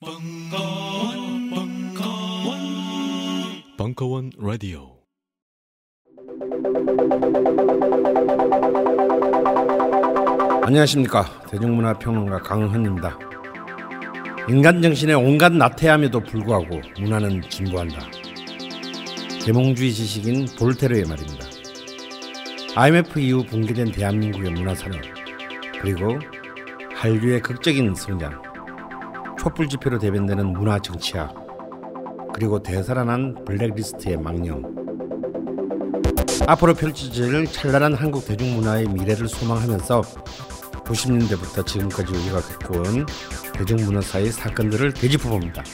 벙커원, 벙커원, 벙커원 라디오. 안녕하십니까 대중문화 평론가 강헌입니다. 인간 정신의 온갖 나태함에도 불구하고 문화는 진보한다. 계몽주의 지식인 볼테르의 말입니다. IMF 이후 붕괴된 대한민국의 문화산업 그리고 한류의 극적인 성장 촛불 집회로 대변되는 문화 정치학 그리고 되살아난 블랙리스트의 망령 앞으로 펼쳐질 찬란한 한국 대중문화의 미래를 소망하면서 90년대부터 지금까지 우리가 겪어온 대중문화사의 사건들을 되짚어봅니다.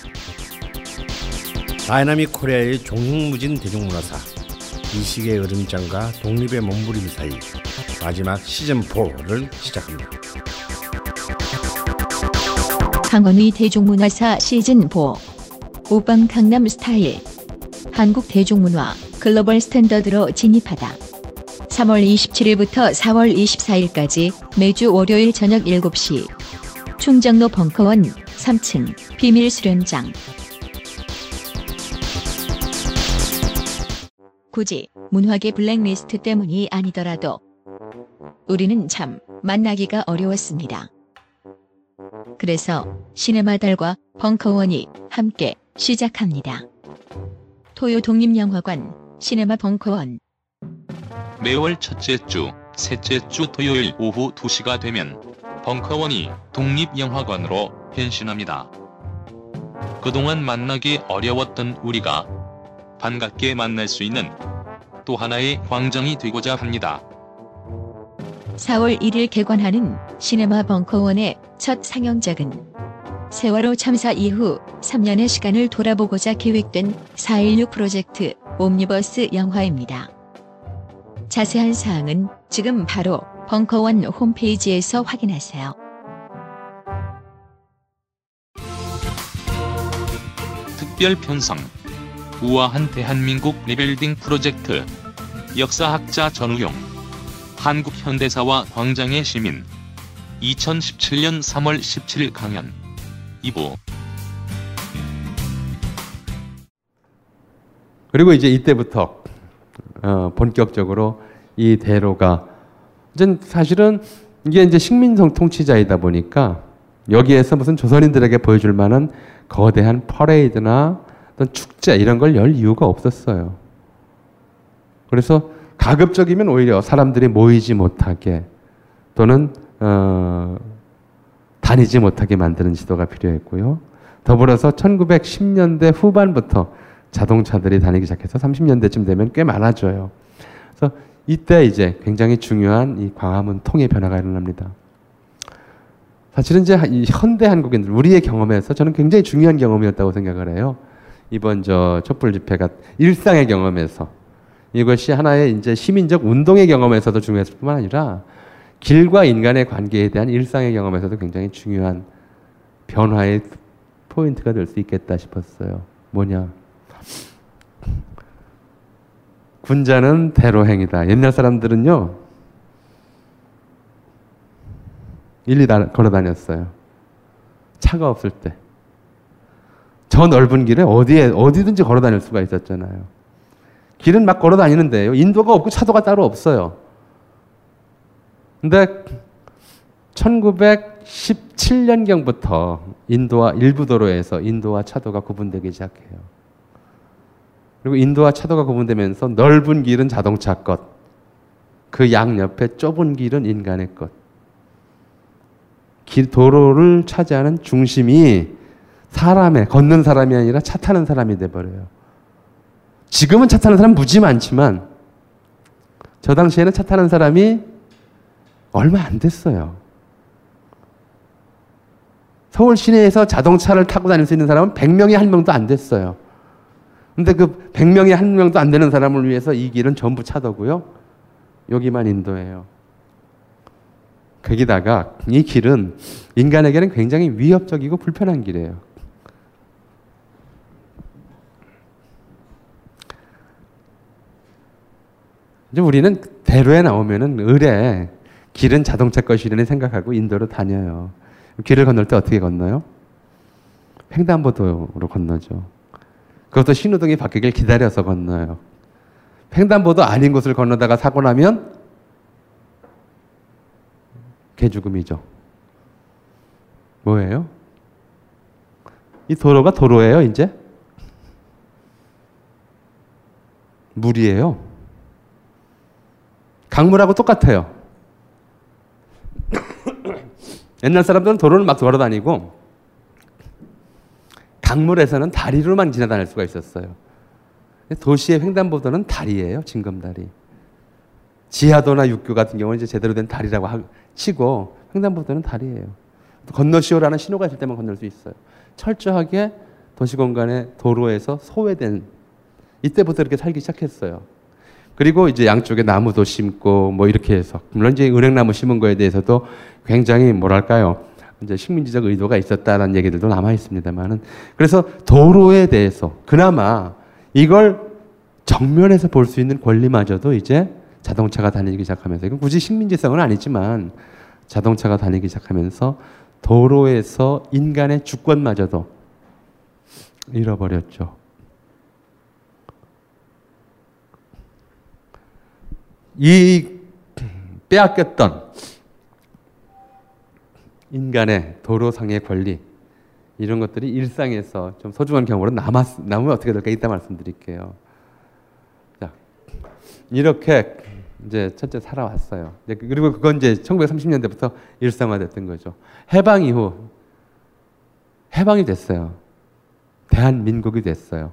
Dynamic Korea의 종횡무진 대중문화사 이식의 으름장과 독립의 몸부림 사이 마지막 시즌4를 시작합니다. 강원의 대중문화사 시즌4 오빵 강남 스타일. 한국 대중문화 글로벌 스탠더드로 진입하다. 3월 27일부터 4월 24일까지 매주 월요일 저녁 7시. 충정로 벙커원 3층 비밀 수련장. 굳이 문화계 블랙리스트 때문이 아니더라도 우리는 참 만나기가 어려웠습니다. 그래서 시네마 달과 벙커원이 함께 시작합니다. 토요 독립영화관 시네마 벙커원 매월 첫째 주, 셋째 주 토요일 오후 2시가 되면 벙커원이 독립영화관으로 변신합니다. 그동안 만나기 어려웠던 우리가 반갑게 만날 수 있는 또 하나의 광장이 되고자 합니다. 4월 1일 개관하는 시네마 벙커원의 첫 상영작은 세월호 참사 이후 3년의 시간을 돌아보고자 계획된 4.16 프로젝트 옴니버스 영화입니다. 자세한 사항은 지금 바로 벙커원 홈페이지에서 확인하세요. 특별 편성 우아한 대한민국 리빌딩 프로젝트 역사학자 전우용 한국 현대사와 광장의 시민. 2017년 3월 17일 강연. 2부 그리고 이제 이때부터 어, 본격적으로 이 대로가 이제 사실은 이게 이제 식민성 통치자이다 보니까 여기에서 무슨 조선인들에게 보여줄 만한 거대한 퍼레이드나 어떤 축제 이런 걸 열 이유가 없었어요. 그래서 가급적이면 오히려 사람들이 모이지 못하게 또는 어, 다니지 못하게 만드는 지도가 필요했고요. 더불어서 1910년대 후반부터 자동차들이 다니기 시작해서 30년대쯤 되면 꽤 많아져요. 그래서 이때 이제 굉장히 중요한 이 광화문 통의 변화가 일어납니다. 사실은 이제 이 현대 한국인들 우리의 경험에서 저는 굉장히 중요한 경험이었다고 생각을 해요. 이번 저 촛불 집회가 일상의 경험에서 이것이 하나의 이제 시민적 운동의 경험에서도 중요했을 뿐만 아니라 길과 인간의 관계에 대한 일상의 경험에서도 굉장히 중요한 변화의 포인트가 될 수 있겠다 싶었어요. 뭐냐? 군자는 대로행이다. 옛날 사람들은요, 일리 걸어 다녔어요. 차가 없을 때. 저 넓은 길에 어디에, 어디든지 걸어 다닐 수가 있었잖아요. 길은 막 걸어 다니는데요. 인도가 없고 차도가 따로 없어요. 근데 1917년경부터 인도와 일부 도로에서 인도와 차도가 구분되기 시작해요. 그리고 인도와 차도가 구분되면서 넓은 길은 자동차 것, 그 양옆에 좁은 길은 인간의 것. 길 도로를 차지하는 중심이 사람의 걷는 사람이 아니라 차 타는 사람이 돼 버려요. 지금은 차 타는 사람 무지 많지만 저 당시에는 차 타는 사람이 얼마 안 됐어요. 서울 시내에서 자동차를 타고 다닐 수 있는 사람은 100명에 한 명도 안 됐어요. 근데 그 100명에 한 명도 안 되는 사람을 위해서 이 길은 전부 차도고요. 여기만 인도예요. 거기다가 이 길은 인간에게는 굉장히 위협적이고 불편한 길이에요. 이제 우리는 대로에 나오면은 을에 길은 자동차 것이라는 생각하고 인도로 다녀요. 길을 건널 때 어떻게 건너요? 횡단보도로 건너죠. 그것도 신호등이 바뀌길 기다려서 건너요. 횡단보도 아닌 곳을 건너다가 사고 나면 개죽음이죠. 뭐예요? 이 도로가 도로예요, 이제? 물이에요. 강물하고 똑같아요. 옛날 사람들은 도로를 막 걸어 다니고 강물에서는 다리로만 지나다닐 수가 있었어요. 도시의 횡단보도는 다리예요, 징검다리. 지하도나 육교 같은 경우는 이제 제대로 된 다리라고 하, 치고 횡단보도는 다리예요. 건너시오라는 신호가 있을 때만 건널 수 있어요. 철저하게 도시 공간의 도로에서 소외된 이때부터 이렇게 살기 시작했어요. 그리고 이제 양쪽에 나무도 심고 뭐 이렇게 해서 물론 이제 은행나무 심은 거에 대해서도 굉장히 뭐랄까요 이제 식민지적 의도가 있었다라는 얘기들도 남아 있습니다만은 그래서 도로에 대해서 그나마 이걸 정면에서 볼 수 있는 권리마저도 이제 자동차가 다니기 시작하면서 이건 굳이 식민지성은 아니지만 자동차가 다니기 시작하면서 도로에서 인간의 주권마저도 잃어버렸죠. 이 빼앗겼던 인간의 도로상의 권리 이런 것들이 일상에서 좀 소중한 경우로 남았 남으면 어떻게 될까 이따 말씀드릴게요. 자 이렇게 이제 첫째 살아왔어요. 그리고 그건 이제 1930년대부터 일상화됐던 거죠. 해방 이후 해방이 됐어요. 대한민국이 됐어요.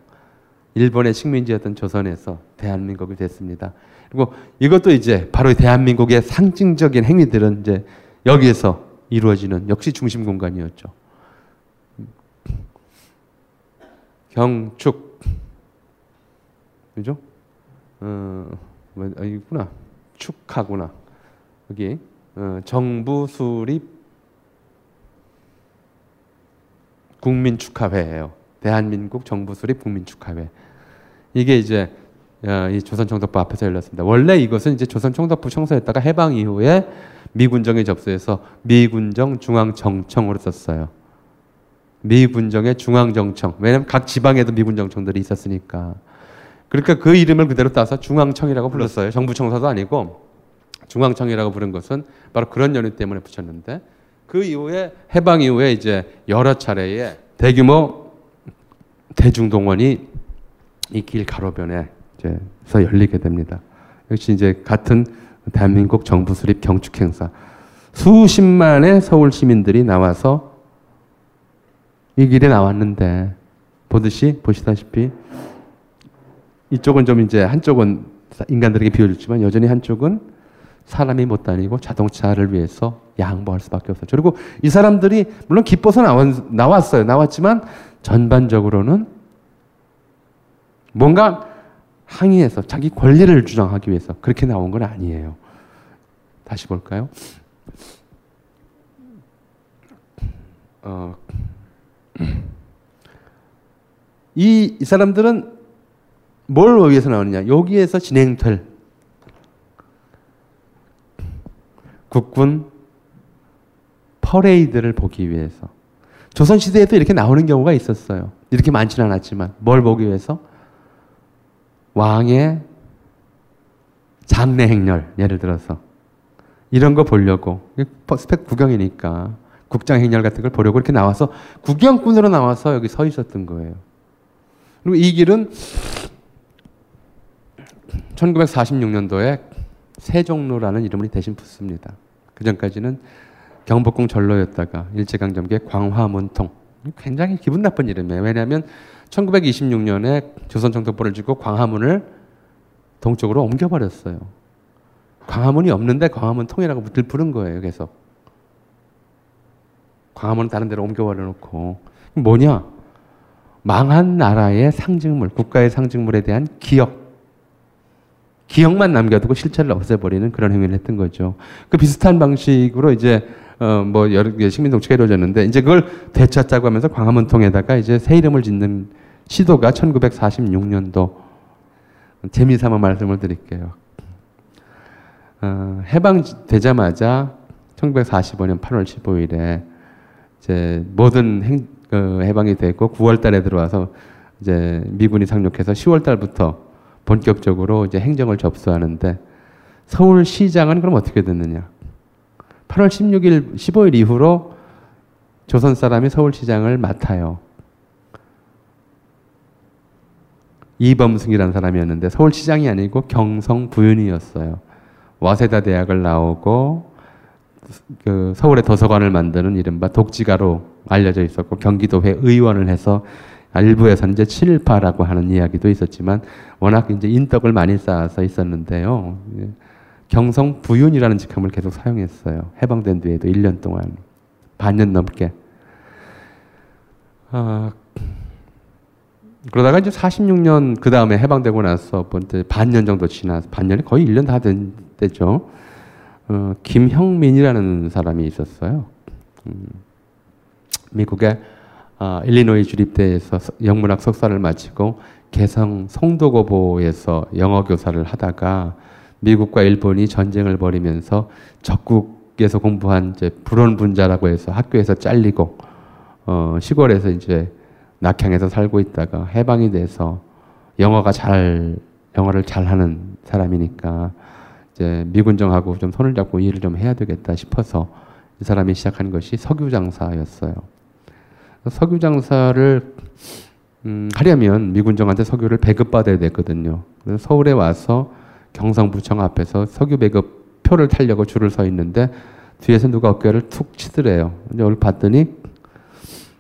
일본의 식민지였던 조선에서 대한민국이 됐습니다. 그리고 이것도 이제 바로 대한민국의 상징적인 행위들은 이제 여기에서 이루어지는 역시 중심 공간이었죠. 경축, 그죠? 어, 뭐, 아, 이구나. 축하구나. 여기 어, 정부 수립 국민 축하회예요. 대한민국 정부 수립 국민축하회. 이게 이제 어, 이 조선총독부 앞에서 열렸습니다. 원래 이것은 이제 조선총독부 청소했다가 해방 이후에 미군정에 접수해서 미군정 중앙정청으로 썼어요. 미군정의 중앙정청. 왜냐하면 각 지방에도 미군정청들이 있었으니까. 그러니까 그 이름을 그대로 따서 중앙청이라고 불렀어요. 정부 청사도 아니고 중앙청이라고 부른 것은 바로 그런 연유 때문에 붙였는데 그 이후에 해방 이후에 이제 여러 차례의 대규모 대중동원이 이 길 가로변에 이제서 열리게 됩니다. 역시 이제 같은 대한민국 정부 수립 경축 행사 수십만의 서울 시민들이 나와서 이 길에 나왔는데 보듯이 보시다시피 이쪽은 좀 이제 한쪽은 인간들에게 비워줬지만 여전히 한쪽은 사람이 못 다니고 자동차를 위해서 양보할 수밖에 없었죠. 그리고 이 사람들이 물론 기뻐서 나왔, 어요 나왔지만 전반적으로는 뭔가 항의해서 자기 권리를 주장하기 위해서 그렇게 나온 건 아니에요. 다시 볼까요? 어, 이, 이 사람들은 뭘 위해서 나오느냐? 여기에서 진행될 국군 퍼레이드를 보기 위해서. 조선시대에도 이렇게 나오는 경우가 있었어요. 이렇게 많지는 않았지만. 뭘 보기 위해서? 왕의 장례 행렬, 예를 들어서. 이런 거 보려고. 스펙 구경이니까. 국장 행렬 같은 걸 보려고 이렇게 나와서 구경꾼으로 나와서 여기 서 있었던 거예요. 그리고 이 길은 1946년도에 세종로라는 이름을 대신 붙습니다. 그 전까지는 경복궁 전로였다가 일제강점기에 광화문통. 굉장히 기분 나쁜 이름이에요. 왜냐하면 1926년에 조선정독부를 주고 광화문을 동쪽으로 옮겨버렸어요. 광화문이 없는데 광화문통이라고 부른 거예요. 계속. 광화문은 다른 데로 옮겨버려 놓고. 뭐냐? 망한 나라의 상징물, 국가의 상징물에 대한 기억. 기억만 남겨두고 실체를 없애버리는 그런 행위를 했던 거죠. 그 비슷한 방식으로 이제 어 뭐 여러 개 식민 정치가 이루어졌는데 이제 그걸 되찾자고 하면서 광화문통에다가 이제 새 이름을 짓는 시도가 1946년도 재미삼아 말씀을 드릴게요. 어, 해방되자마자 1945년 8월 15일에 이제 모든 행, 그 해방이 됐고 9월 달에 들어와서 이제 미군이 상륙해서 10월 달부터 본격적으로 이제 행정을 접수하는데 서울시장은 그럼 어떻게 됐느냐? 8월 16일, 15일 이후로 조선 사람이 서울시장을 맡아요. 이범승이라는 사람이었는데 서울시장이 아니고 경성 부윤이었어요. 와세다 대학을 나오고 그 서울의 도서관을 만드는 이른바 독지가로 알려져 있었고 경기도회 의원을 해서 일부에서는 이제 친일파라고 하는 이야기도 있었지만 워낙 이제 인덕을 많이 쌓아서 있었는데요. 경성 부윤이라는 직함을 계속 사용했어요. 해방된 뒤에도 1년 동안 반년 넘게. 아, 그러다가 이제 46년 그 다음에 해방되고 나서 번째 반년 정도 지나서 반년이 거의 1년 다 된 때죠. 어, 김형민이라는 사람이 있었어요. 음, 미국의 아, 일리노이 주립대에서 영문학 석사를 마치고 개성 송도고보에서 영어 교사를 하다가 미국과 일본이 전쟁을 벌이면서 적국에서 공부한 이제 불온분자라고 해서 학교에서 잘리고 어, 시골에서 이제 낙향에서 살고 있다가 해방이 돼서 영어가 잘 영어를 잘하는 사람이니까 이제 미군정하고 좀 손을 잡고 일을 좀 해야 되겠다 싶어서 이 사람이 시작한 것이 석유 장사였어요. 석유 장사를 음, 하려면 미군정한테 석유를 배급받아야 됐거든요. 그래서 서울에 와서 경상부청 앞에서 석유 배급 표를 타려고 줄을 서 있는데 뒤에서 누가 어깨를 툭 치더래요. 이제 오늘 봤더니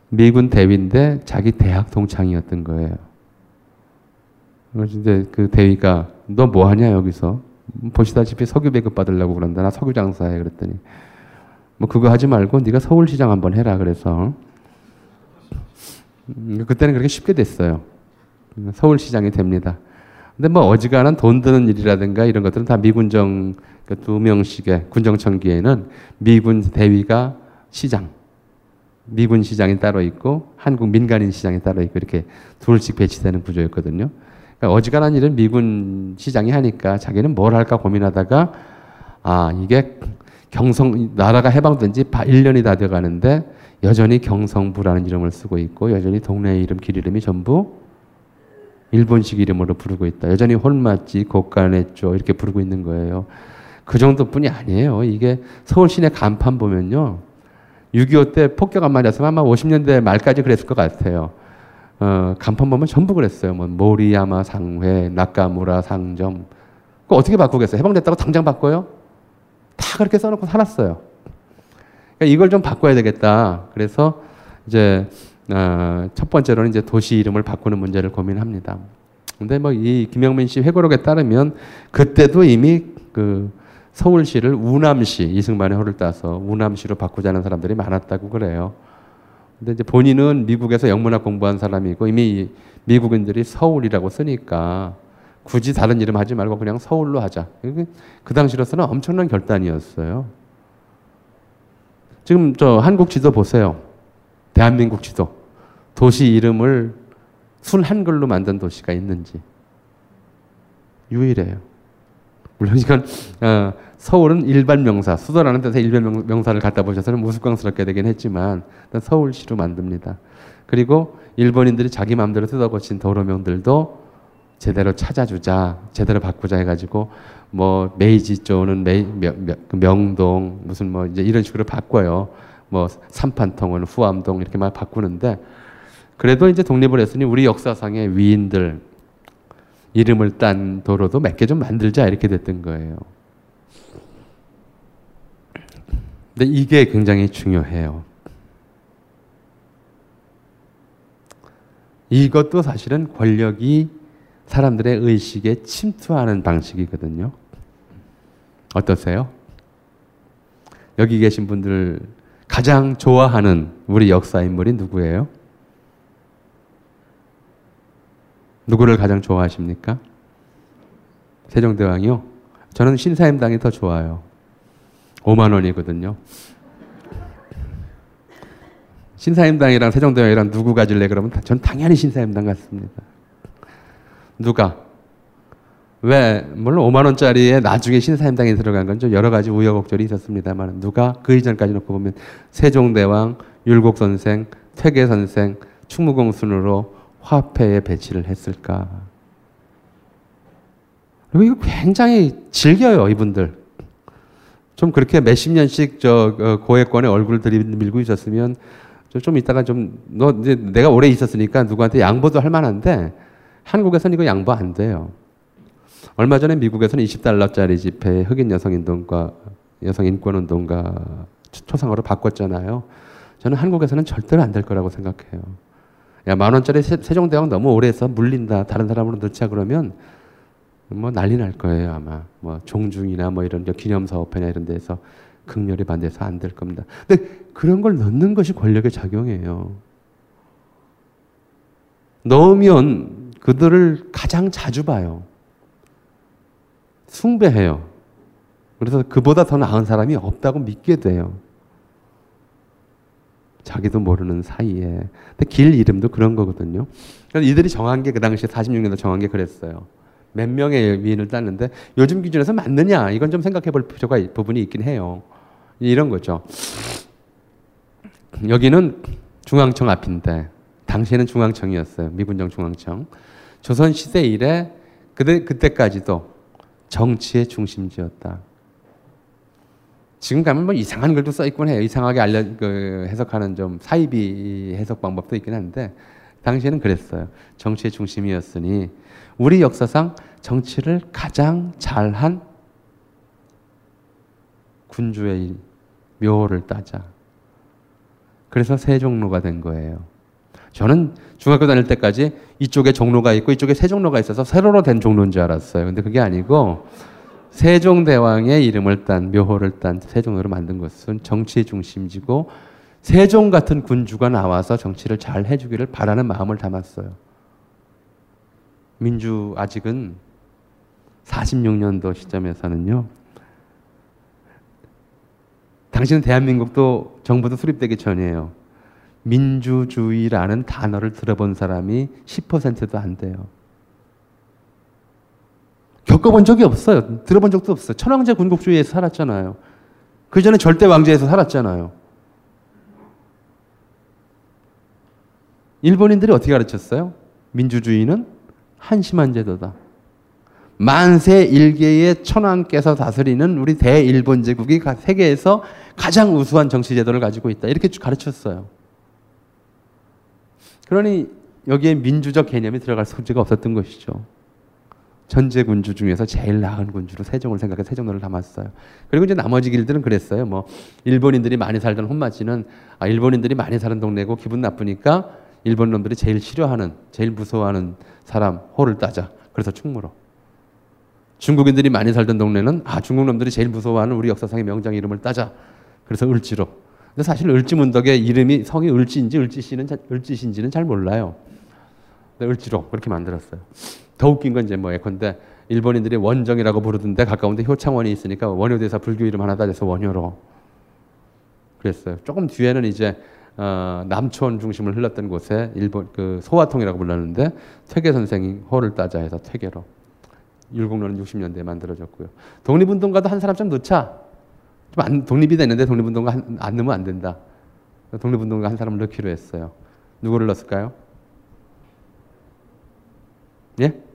미군 대위인데 자기 대학 동창이었던 거예요. 그래서 이제 그 대위가 너 뭐 하냐 여기서 보시다시피 석유 배급 받으려고 그런다. 나 석유 장사해 그랬더니 뭐 그거 하지 말고 네가 서울시장 한번 해라 그래서 음, 그때는 그렇게 쉽게 됐어요. 서울시장이 됩니다. 근데 뭐 어지간한 돈 드는 일이라든가 이런 것들은 다 미군정 그두 명씩의 군정청기에는 미군 대위가 시장, 미군 시장이 따로 있고 한국 민간인 시장이 따로 있고 이렇게 둘씩 배치되는 구조였거든요. 그러니까 어지간한 일은 미군 시장이 하니까 자기는 뭘 할까 고민하다가 아 이게 경성 나라가 해방된 지 1년이 다 돼 가는데 여전히 경성부라는 이름을 쓰고 있고 여전히 동네 이름 길 이름이 전부 일본식 이름으로 부르고 있다. 여전히 혼맞지 고간했죠 이렇게 부르고 있는 거예요. 그 정도뿐이 아니에요. 이게 서울 시내 간판 보면요. 6.25 때 폭격 안 맞았으면 아마 50년대 말까지 그랬을 것 같아요. 어, 간판 보면 전부 그랬어요. 뭐 모리야마 상회, 나카무라 상점. 그 어떻게 바꾸겠어요? 해방됐다고 당장 바꿔요? 다 그렇게 써놓고 살았어요. 그러니까 이걸 좀 바꿔야 되겠다. 그래서 이제 어, 첫 번째로는 이제 도시 이름을 바꾸는 문제를 고민합니다. 근데 뭐 이 김영민 씨 회고록에 따르면 그때도 이미 그 서울시를 우남시 이승만의 호를 따서 우남시로 바꾸자는 사람들이 많았다고 그래요. 근데 이제 본인은 미국에서 영문학 공부한 사람이고 이미 미국인들이 서울이라고 쓰니까 굳이 다른 이름 하지 말고 그냥 서울로 하자. 그 당시로서는 엄청난 결단이었어요. 지금 저 한국 지도 보세요. 대한민국 지도. 도시 이름을 순 한글로 만든 도시가 있는지 유일해요. 물론 이건 어, 서울은 일반 명사, 수도라는 데서 일반 명사를 갖다 보셔서는 우스꽝스럽게 되긴 했지만 서울시로 만듭니다. 그리고 일본인들이 자기 마음대로 뜯어고친 도로명들도 제대로 찾아주자, 제대로 바꾸자 해가지고 뭐 메이지 쪽은 메, 그 명동 무슨 뭐 이제 이런 식으로 바꿔요. 뭐 삼판통은 후암동 이렇게 막 바꾸는데 그래도 이제 독립을 했으니 우리 역사상의 위인들 이름을 딴 도로도 몇 개 좀 만들자 이렇게 됐던 거예요. 근데 이게 굉장히 중요해요. 이것도 사실은 권력이 사람들의 의식에 침투하는 방식이거든요. 어떠세요? 여기 계신 분들 가장 좋아하는 우리 역사 인물이 누구예요? 누구를 가장 좋아하십니까? 세종대왕이요? 저는 신사임당이 더 좋아요. 5만 원이거든요. 신사임당이랑 세종대왕이랑 누구 가질래 그러면 전 당연히 신사임당 같습니다. 누가? 왜 물론 5만 원짜리에 나중에 신사임당에 들어간 건 좀 여러 가지 우여곡절이 있었습니다만 누가 그 이전까지 놓고 보면 세종대왕, 율곡 선생, 퇴계 선생 충무공 순으로 화폐에 배치를 했을까? 그리고 이거 굉장히 즐겨요 이분들. 좀 그렇게 몇십 년씩 저 어, 고액권에 얼굴 들이밀고 있었으면 좀 이따가 좀 너 이제 내가 오래 있었으니까 누구한테 양보도 할 만한데 한국에서는 이거 양보 안 돼요. 얼마 전에 미국에서는 20달러짜리 지폐 흑인 여성 인동과 여성 인권 운동가 초상화로 바꿨잖아요. 저는 한국에서는 절대로 안 될 거라고 생각해요. 야, 만 원짜리 세, 세종대왕 너무 오래 해서 물린다. 다른 사람으로 넣자 그러면 뭐 난리 날 거예요, 아마. 뭐 종중이나 뭐 이런 기념 사업회나 이런 데서 극렬히 반대해서 안 될 겁니다. 근데 그런 걸 넣는 것이 권력의 작용이에요. 넣으면 그들을 가장 자주 봐요. 숭배해요. 그래서 그보다 더 나은 사람이 없다고 믿게 돼요. 자기도 모르는 사이에. 근데 길 이름도 그런 거거든요. 그래서 이들이 정한 게 그 당시에 46년도 정한 게 그랬어요. 몇 명의 위인을 땄는데 요즘 기준에서 맞느냐 이건 좀 생각해 볼 필요가 부분이 있긴 해요. 이런 거죠. 여기는 중앙청 앞인데 당시에는 중앙청이었어요. 미군정 중앙청. 조선 시대 이래 그때 그때까지도 정치의 중심지였다. 지금 가면 뭐 이상한 글도 써 있곤 해요. 이상하게 알려 그 해석하는 좀 사이비 해석 방법도 있긴 한데 당시에는 그랬어요. 정치의 중심이었으니 우리 역사상 정치를 가장 잘한 군주의 묘를 따자. 그래서 세종로가 된 거예요. 저는 중학교 다닐 때까지 이쪽에 종로가 있고 이쪽에 세종로가 있어서 세로로 된 종로인 줄 알았어요. 근데 그게 아니고 세종대왕의 이름을 딴 묘호를 딴 세종으로 만든 것은 정치의 중심지고 세종 같은 군주가 나와서 정치를 잘 해주기를 바라는 마음을 담았어요. 민주 아직은 46년도 시점에서는요. 당시는 대한민국도 정부도 수립되기 전이에요. 민주주의라는 단어를 들어본 사람이 10%도 안 돼요. 겪어본 적이 없어요. 들어본 적도 없어요. 천황제 군국주의에서 살았잖아요. 그 전에 절대 왕제에서 살았잖아요. 일본인들이 어떻게 가르쳤어요? 민주주의는 한심한 제도다. 만세 일개의 천황께서 다스리는 우리 대일본 제국이 세계에서 가장 우수한 정치 제도를 가지고 있다. 이렇게 가르쳤어요. 그러니 여기에 민주적 개념이 들어갈 소지가 없었던 것이죠. 전제 군주 중에서 제일 나은 군주로 세종을 생각해 세종로를 담았어요. 그리고 이제 나머지 길들은 그랬어요. 뭐 일본인들이 많이 살던 혼마지는 아 일본인들이 많이 사는 동네고 기분 나쁘니까 일본 놈들이 제일 싫어하는 제일 무서워하는 사람 호를 따자. 그래서 충무로. 중국인들이 많이 살던 동네는 아 중국 놈들이 제일 무서워하는 우리 역사상의 명장 이름을 따자. 그래서 을지로. 근데 사실 을지문덕의 이름이 성이 을지인지 을지시는 을지신지는 잘 몰라요. 을지로 그렇게 만들었어요. 더 웃긴 건 이제 뭐 예컨대 일본인들이 원정이라고 부르던데 가까운데 효창원이 있으니까 원효대사 불교 이름 하나 따져서 원효로 그랬어요. 조금 뒤에는 이제 어, 남촌 중심을 흘렀던 곳에 일본 그 소화통이라고 불렀는데 퇴계 선생이 호를 따자 해서 퇴계로 율곡로는 60년대에 만들어졌고요. 독립운동가도 한 사람 좀 넣자. 좀 안, 독립이 됐는데 독립운동가 한, 안 넣으면 안 된다. 독립운동가 한 사람을 넣기로 했어요. 누구를 넣었을까요? 예?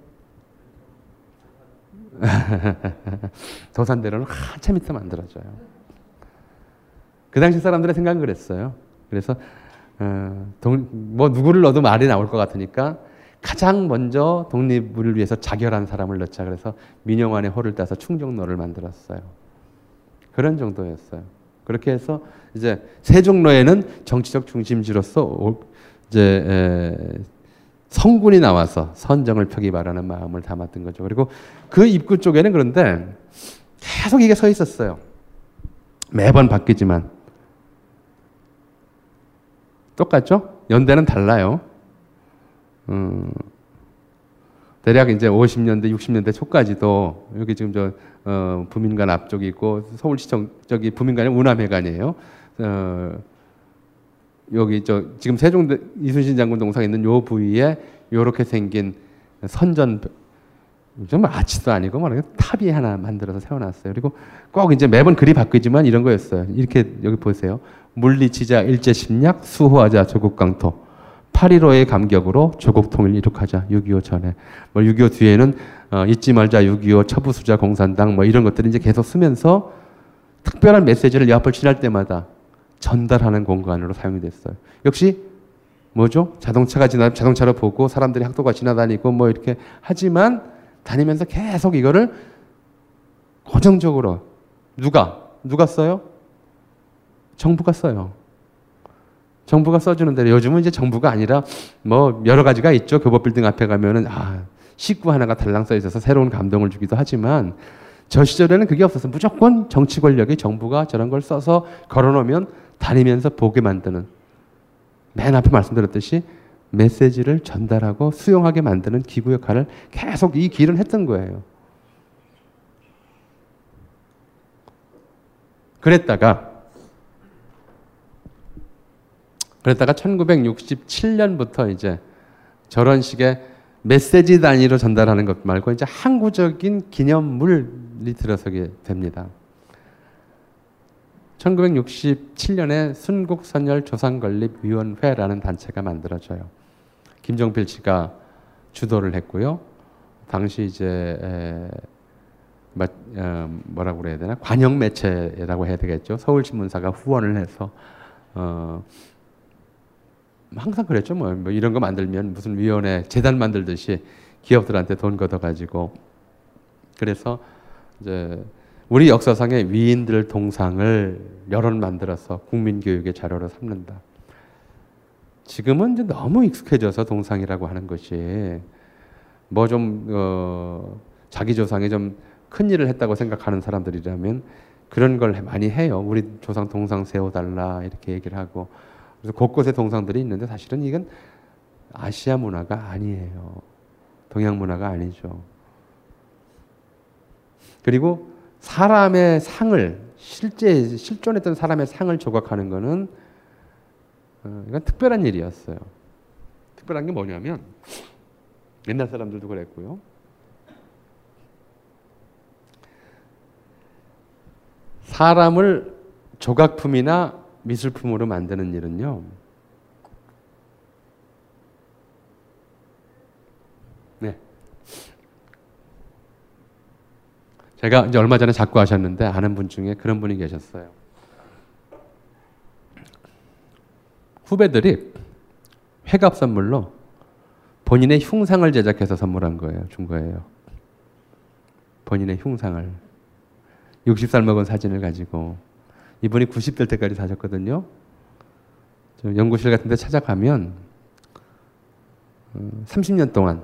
도산대로는 한참 있어 만들어져요. 그 당시 사람들의 생각은 그랬어요. 그래서 어, 동, 뭐 누구를 넣어도 말이 나올 것 같으니까 가장 먼저 독립을 위해서 자결한 사람을 넣자 그래서 민영환의 호를 따서 충정로를 만들었어요. 그런 정도였어요. 그렇게 해서 이제 세종로에는 정치적 중심지로서 이제 성군이 나와서 선정을 펴기 바라는 마음을 담았던 거죠. 그리고 그 입구 쪽에는 그런데 계속 이게 서 있었어요. 매번 바뀌지만 똑같죠? 연대는 달라요. 음, 대략 이제 50년대, 60년대 초까지도 여기 지금 저 어, 부민관 앞쪽이 있고 서울시청 저기 부민관이 우남회관이에요. 어, 여기 저 지금 세종 이순신 장군 동상 있는 요 부위에 요렇게 생긴 선전 정말 아치도 아니고 뭐 탑이 하나 만들어서 세워놨어요. 그리고 꼭 이제 매번 글이 바뀌지만 이런 거였어요. 이렇게 여기 보세요. 물리치자 일제심략 수호하자 조국 강토 8.15의 감격으로 조국 통일 이룩하자 6.25 전에 뭐 6.25 뒤에는 어, 잊지 말자 6.25 처부수자 공산당 뭐 이런 것들을 이제 계속 쓰면서 특별한 메시지를 옆을 지날 때마다 전달하는 공간으로 사용이 됐어요. 역시 뭐죠? 자동차가 지나 자동차로 보고 사람들이 학도가 지나다니고 뭐 이렇게 하지만 다니면서 계속 이거를 고정적으로 누가 누가 써요? 정부가 써요. 정부가 써주는 대로 요즘은 이제 정부가 아니라 뭐 여러 가지가 있죠. 교보 빌딩 앞에 가면은 아 식구 하나가 달랑 써 있어서 새로운 감동을 주기도 하지만 저 시절에는 그게 없어서 무조건 정치 권력이 정부가 저런 걸 써서 걸어놓으면 다니면서 보게 만드는 맨 앞에 말씀드렸듯이 메시지를 전달하고 수용하게 만드는 기구 역할을 계속 이 길은 했던 거예요. 그랬다가 그랬다가 1967년부터 이제 저런 식의 메시지 단위로 전달하는 것 말고 이제 항구적인 기념물이 들어서게 됩니다. 1967년에 순국선열 조상건립위원회라는 단체가 만들어져요. 김종필 씨가 주도를 했고요. 당시 이제 에, 어, 뭐라고 그래야 되나 관영 매체라고 해야 되겠죠. 서울신문사가 후원을 해서 어, 항상 그랬죠. 뭐, 뭐, 이런 거 만들면 무슨 위원회 재단 만들듯이 기업들한테 돈 걷어 가지고 그래서 이제 우리 역사상의 위인들 동상을 여러 만들어서 국민교육의 자료로 삼는다. 지금은 이제 너무 익숙해져서 동상이라고 하는 것이 뭐좀 어, 자기 조상이 좀 큰 일을 했다고 생각하는 사람들이라면 그런 걸 많이 해요. 우리 조상 동상 세워달라 이렇게 얘기를 하고 그래서 곳곳에 동상들이 있는데 사실은 이건 아시아 문화가 아니에요. 동양 문화가 아니죠. 그리고 사람의 상을 실제 실존했던 사람의 상을 조각하는 것은 어, 이건 특별한 일이었어요. 특별한 게 뭐냐면 옛날 사람들도 그랬고요. 사람을 조각품이나 미술품으로 만드는 일은요. 제가 이제 얼마 전에 작고 하셨는데 아는 분 중에 그런 분이 계셨어요. 후배들이 회갑 선물로 본인의 흉상을 제작해서 선물한 거예요. 준 거예요. 본인의 흉상을. 60살 먹은 사진을 가지고 이분이 90될 때까지 사셨거든요. 연구실 같은 데 찾아가면 30년 어, 동안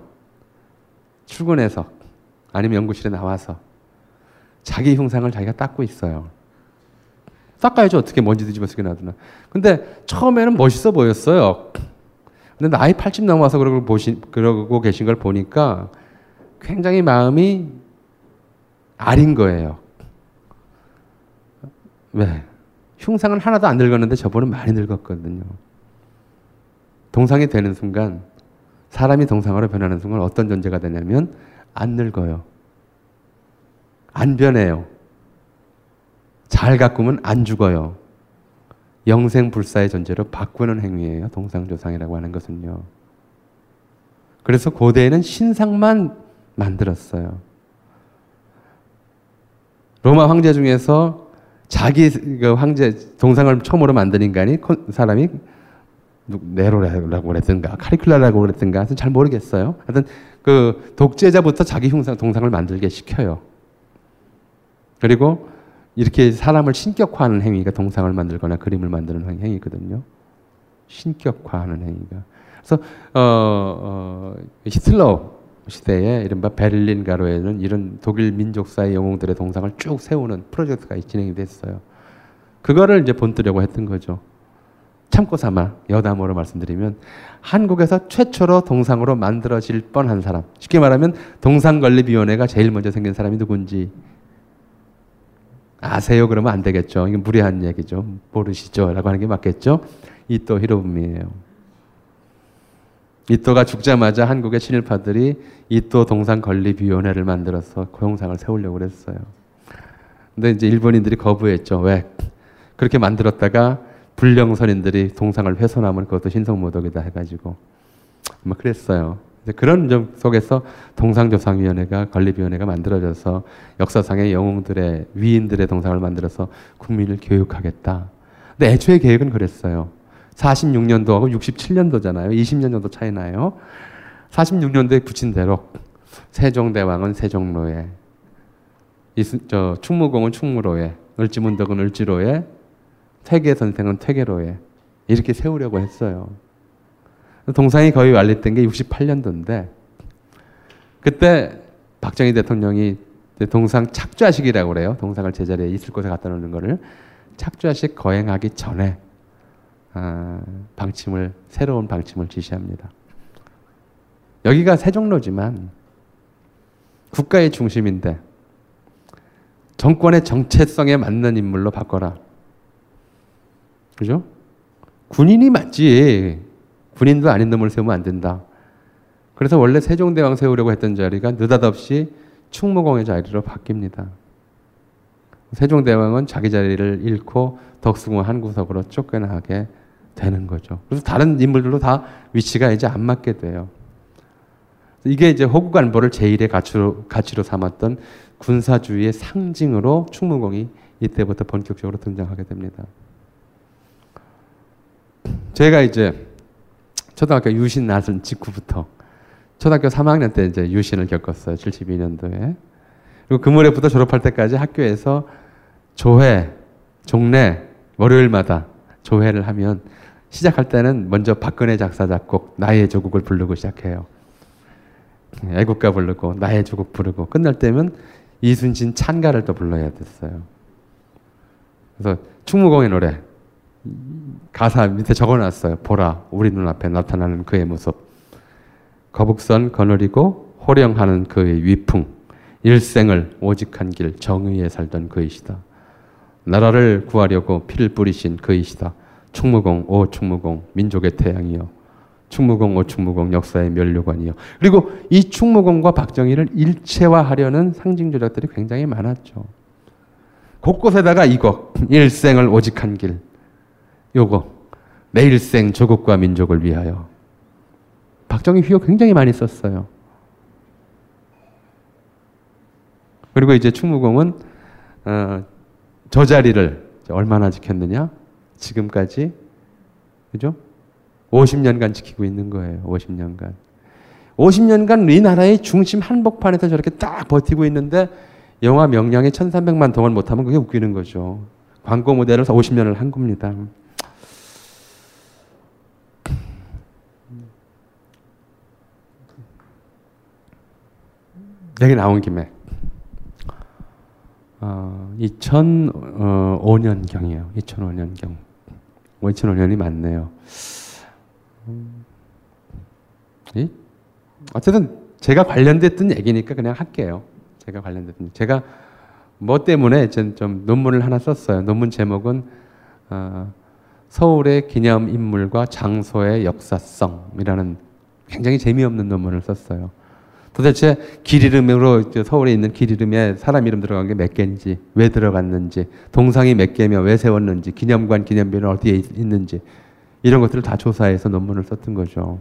출근해서 아니면 연구실에 나와서 자기 흉상을 자기가 닦고 있어요. 닦아야죠. 어떻게 먼지 뒤집어 쓰게 놔두나. 근데 처음에는 멋있어 보였어요. 근데 나이 80 넘어서 그러고 보시, 그러고 계신 걸 보니까 굉장히 마음이 아린 거예요. 왜? 흉상은 하나도 안 늙었는데 저분은 많이 늙었거든요. 동상이 되는 순간, 사람이 동상으로 변하는 순간 어떤 존재가 되냐면 안 늙어요. 안 변해요. 잘 가꾸면 안 죽어요. 영생불사의 존재로 바꾸는 행위예요. 동상조상이라고 하는 것은요. 그래서 고대에는 신상만 만들었어요. 로마 황제 중에서 자기 그 황제 동상을 처음으로 만든 인간이 사람이 네로라고 그랬든가 카리큘라라고 그랬든가 하여튼 잘 모르겠어요. 하여튼 그 독재자부터 자기 흉상 동상을 만들게 시켜요. 그리고 이렇게 사람을 신격화하는 행위가 동상을 만들거나 그림을 만드는 행위거든요. 신격화하는 행위가. 그래서 어, 어, 히틀러 시대에 이른바 베를린 가로에는 이런 독일 민족사의 영웅들의 동상을 쭉 세우는 프로젝트가 진행이 됐어요. 그거를 이제 본뜨려고 했던 거죠. 참고 삼아 여담으로 말씀드리면 한국에서 최초로 동상으로 만들어질 뻔한 사람. 쉽게 말하면 동상건립위원회가 제일 먼저 생긴 사람이 누군지 아세요? 그러면 안 되겠죠. 이게 무례한 얘기죠. 모르시죠? 라고 하는 게 맞겠죠? 이또 히로부미예요. 이또가 죽자마자 한국의 친일파들이 이또 동상 건립위원회를 만들어서 고용상을 세우려고 그랬어요. 근데 이제 일본인들이 거부했죠. 왜? 그렇게 만들었다가 불령선인들이 동상을 훼손하면 그것도 신성모독이다 해가지고 뭐 그랬어요. 그런 점 속에서 동상조상위원회가 건립위원회가 만들어져서 역사상의 영웅들의 위인들의 동상을 만들어서 국민을 교육하겠다. 근데 애초에 계획은 그랬어요. 46년도하고 67년도잖아요. 20년 정도 차이 나요. 46년도에 붙인 대로 세종대왕은 세종로에, 저 충무공은 충무로에, 을지문덕은 을지로에, 퇴계 선생은 퇴계로에 이렇게 세우려고 했어요. 동상이 거의 완료된 게 68년도인데 그때 박정희 대통령이 동상 착좌식이라고 그래요. 동상을 제자리에 있을 곳에 갖다 놓는 거를 착좌식 거행하기 전에 아, 방침을 새로운 방침을 지시합니다. 여기가 세종로지만 국가의 중심인데 정권의 정체성에 맞는 인물로 바꿔라. 그죠? 군인이 맞지. 군인도 아닌 놈을 세우면 안 된다. 그래서 원래 세종대왕 세우려고 했던 자리가 느닷없이 충무공의 자리로 바뀝니다. 세종대왕은 자기 자리를 잃고 덕수궁 한 구석으로 쫓겨나게 되는 거죠. 그래서 다른 인물들도 다 위치가 이제 안 맞게 돼요. 이게 이제 호국 안보를 제1의 가치로, 가치로 삼았던 군사주의의 상징으로 충무공이 이때부터 본격적으로 등장하게 됩니다. 제가 이제 초등학교 유신 나선 직후부터 초등학교 3학년 때 이제 유신을 겪었어요. 72년도에. 그리고 그 무렵부터 졸업할 때까지 학교에서 조회, 종례, 월요일마다 조회를 하면 시작할 때는 먼저 박근혜 작사 작곡 나의 조국을 부르고 시작해요. 애국가 부르고 나의 조국 부르고 끝날 때면 이순신 찬가를 또 불러야 됐어요. 그래서 충무공의 노래 가사 밑에 적어놨어요. 보라 우리 눈앞에 나타나는 그의 모습. 거북선 거느리고 호령하는 그의 위풍. 일생을 오직한 길 정의에 살던 그이시다. 나라를 구하려고 피를 뿌리신 그이시다. 충무공 오 충무공 민족의 태양이여. 충무공 오 충무공 역사의 멸류관이여. 그리고 이 충무공과 박정희를 일체화하려는 상징 조작들이 굉장히 많았죠. 곳곳에다가 이거 일생을 오직한 길. 요거 내 일생 조국과 민족을 위하여 박정희 휘호 굉장히 많이 썼어요. 그리고 이제 충무공은 어, 저 자리를 얼마나 지켰느냐? 지금까지 그죠? 50년간 지키고 있는 거예요. 50년간. 50년간 이 나라의 중심 한복판에서 저렇게 딱 버티고 있는데 영화 명량에 1300만 동원 못하면 그게 웃기는 거죠. 광고 모델을 50년을 한 겁니다. 얘기 나온 김에 어, 2005년경이에요. 2005년경. 2005년이 맞네요. 음, 어쨌든 제가 관련됐던 얘기니까 그냥 할게요. 제가 관련됐던 제가 뭐 때문에 좀 논문을 하나 썼어요. 논문 제목은 어, 서울의 기념 인물과 장소의 역사성이라는 굉장히 재미없는 논문을 썼어요. 도대체 길 이름으로 서울에 있는 길 이름에 사람 이름 들어간 게 몇 개인지, 왜 들어갔는지, 동상이 몇 개며 왜 세웠는지, 기념관, 기념비는 어디에 있는지, 이런 것들을 다 조사해서 논문을 썼던 거죠.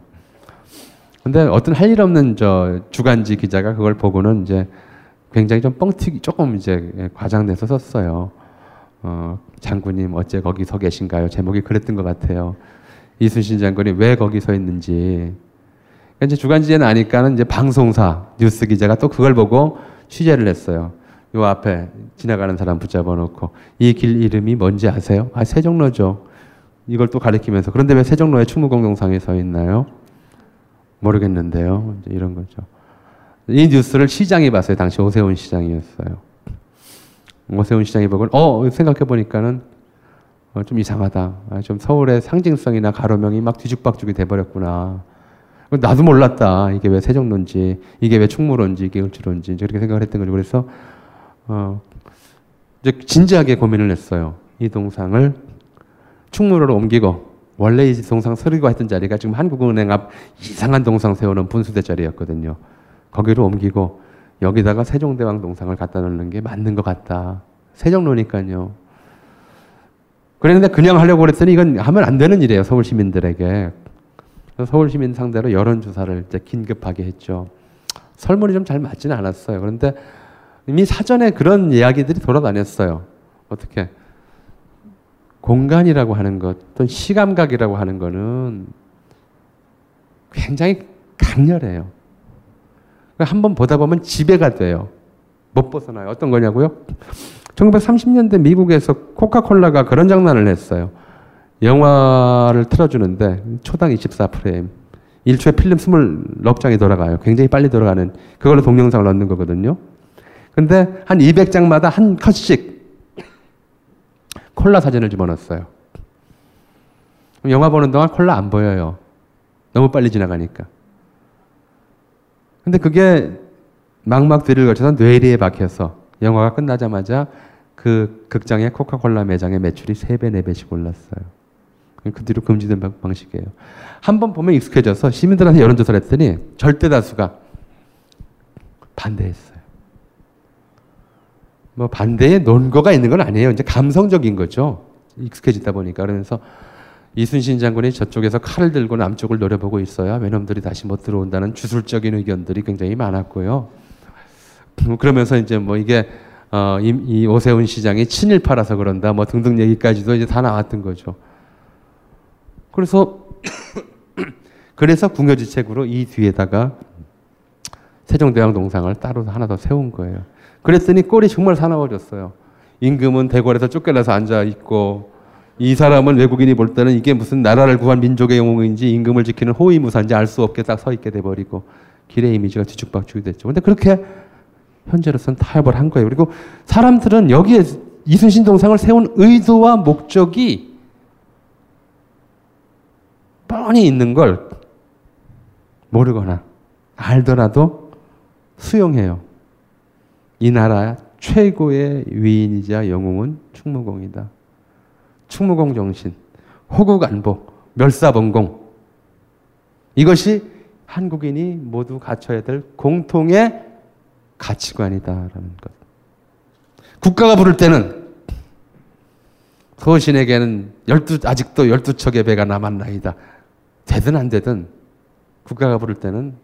근데 어떤 할 일 없는 저 주간지 기자가 그걸 보고는 이제 굉장히 좀 뻥튀기, 조금 이제 과장돼서 썼어요. 어, 장군님 어째 거기 서 계신가요? 제목이 그랬던 것 같아요. 이순신 장군이 왜 거기 서 있는지, 이제 주간지에는 아니까는 이제 방송사 뉴스 기자가 또 그걸 보고 취재를 했어요. 요 앞에 지나가는 사람 붙잡아 놓고 이 길 이름이 뭔지 아세요? 아 세종로죠. 이걸 또 가리키면서 그런데 왜 세종로에 충무공동상에 서 있나요? 모르겠는데요. 이런 거죠. 이 뉴스를 시장이 봤어요. 당시 오세훈 시장이었어요. 오세훈 시장이 보고 어 생각해 보니까는 어, 좀 이상하다. 아, 좀 서울의 상징성이나 가로명이 막 뒤죽박죽이 돼버렸구나. 나도 몰랐다. 이게 왜 세종론지, 이게 왜 충무론지, 이게 을지론지 그렇게 생각을 했던 거죠. 그래서 어, 이제 진지하게 고민을 했어요. 이 동상을 충무로로 옮기고 원래 이 동상 서리고 했던 자리가 지금 한국은행 앞 이상한 동상 세우는 분수대 자리였거든요. 거기로 옮기고 여기다가 세종대왕 동상을 갖다 놓는 게 맞는 것 같다. 세종로니까요. 그랬는데 그냥 하려고 그랬더니 이건 하면 안 되는 일이에요. 서울 시민들에게. 서울 시민 상대로 여론 조사를 이제 긴급하게 했죠. 설문이 좀 잘 맞지는 않았어요. 그런데 이미 사전에 그런 이야기들이 돌아다녔어요. 어떻게? 공간이라고 하는 것, 또는 시감각이라고 하는 거는 굉장히 강렬해요. 한번 보다 보면 지배가 돼요. 못 벗어나요. 어떤 거냐고요? 1930년대 미국에서 코카콜라가 그런 장난을 했어요. 영화를 틀어주는데 초당 24프레임. 1초에 필름 20넉장이 돌아가요. 굉장히 빨리 돌아가는 그걸로 동영상을 넣는 거거든요. 근데 한 200장마다 한 컷씩 콜라 사진을 집어넣었어요. 영화 보는 동안 콜라 안 보여요. 너무 빨리 지나가니까. 근데 그게 막막 뒤를 거쳐서 뇌리에 박혀서 영화가 끝나자마자 그 극장의 코카콜라 매장의 매출이 3배, 4배씩 올랐어요. 그 뒤로 금지된 방식이에요. 한 번 보면 익숙해져서 시민들한테 여론조사를 했더니 절대 다수가 반대했어요. 뭐 반대의 논거가 있는 건 아니에요. 이제 감성적인 거죠. 익숙해지다 보니까. 그러면서 이순신 장군이 저쪽에서 칼을 들고 남쪽을 노려보고 있어야 외놈들이 다시 못 들어온다는 주술적인 의견들이 굉장히 많았고요. 그러면서 이제 뭐 이게 어, 이, 이 오세훈 시장이 친일파라서 그런다 뭐 등등 얘기까지도 이제 다 나왔던 거죠. 그래서 그래서 궁여지책으로 이 뒤에다가 세종대왕 동상을 따로 하나 더 세운 거예요. 그랬더니 꼴이 정말 사나워졌어요. 임금은 대궐에서 쫓겨나서 앉아 있고 이 사람은 외국인이 볼 때는 이게 무슨 나라를 구한 민족의 영웅인지 임금을 지키는 호위무사인지 알 수 없게 딱 서 있게 돼 버리고 길의 이미지가 뒤죽박죽이 됐죠. 근데 그렇게 현재로서는 타협을 한 거예요. 그리고 사람들은 여기에 이순신 동상을 세운 의도와 목적이 뻔히 있는 걸 모르거나 알더라도 수용해요. 이 나라 최고의 위인이자 영웅은 충무공이다. 충무공 정신, 호국안보, 멸사번공. 이것이 한국인이 모두 갖춰야 될 공통의 가치관이다라는 것. 국가가 부를 때는 서신에게는 열두 아직도 열두 척의 배가 남았나이다. 되든 안 되든 국가가 부를 때는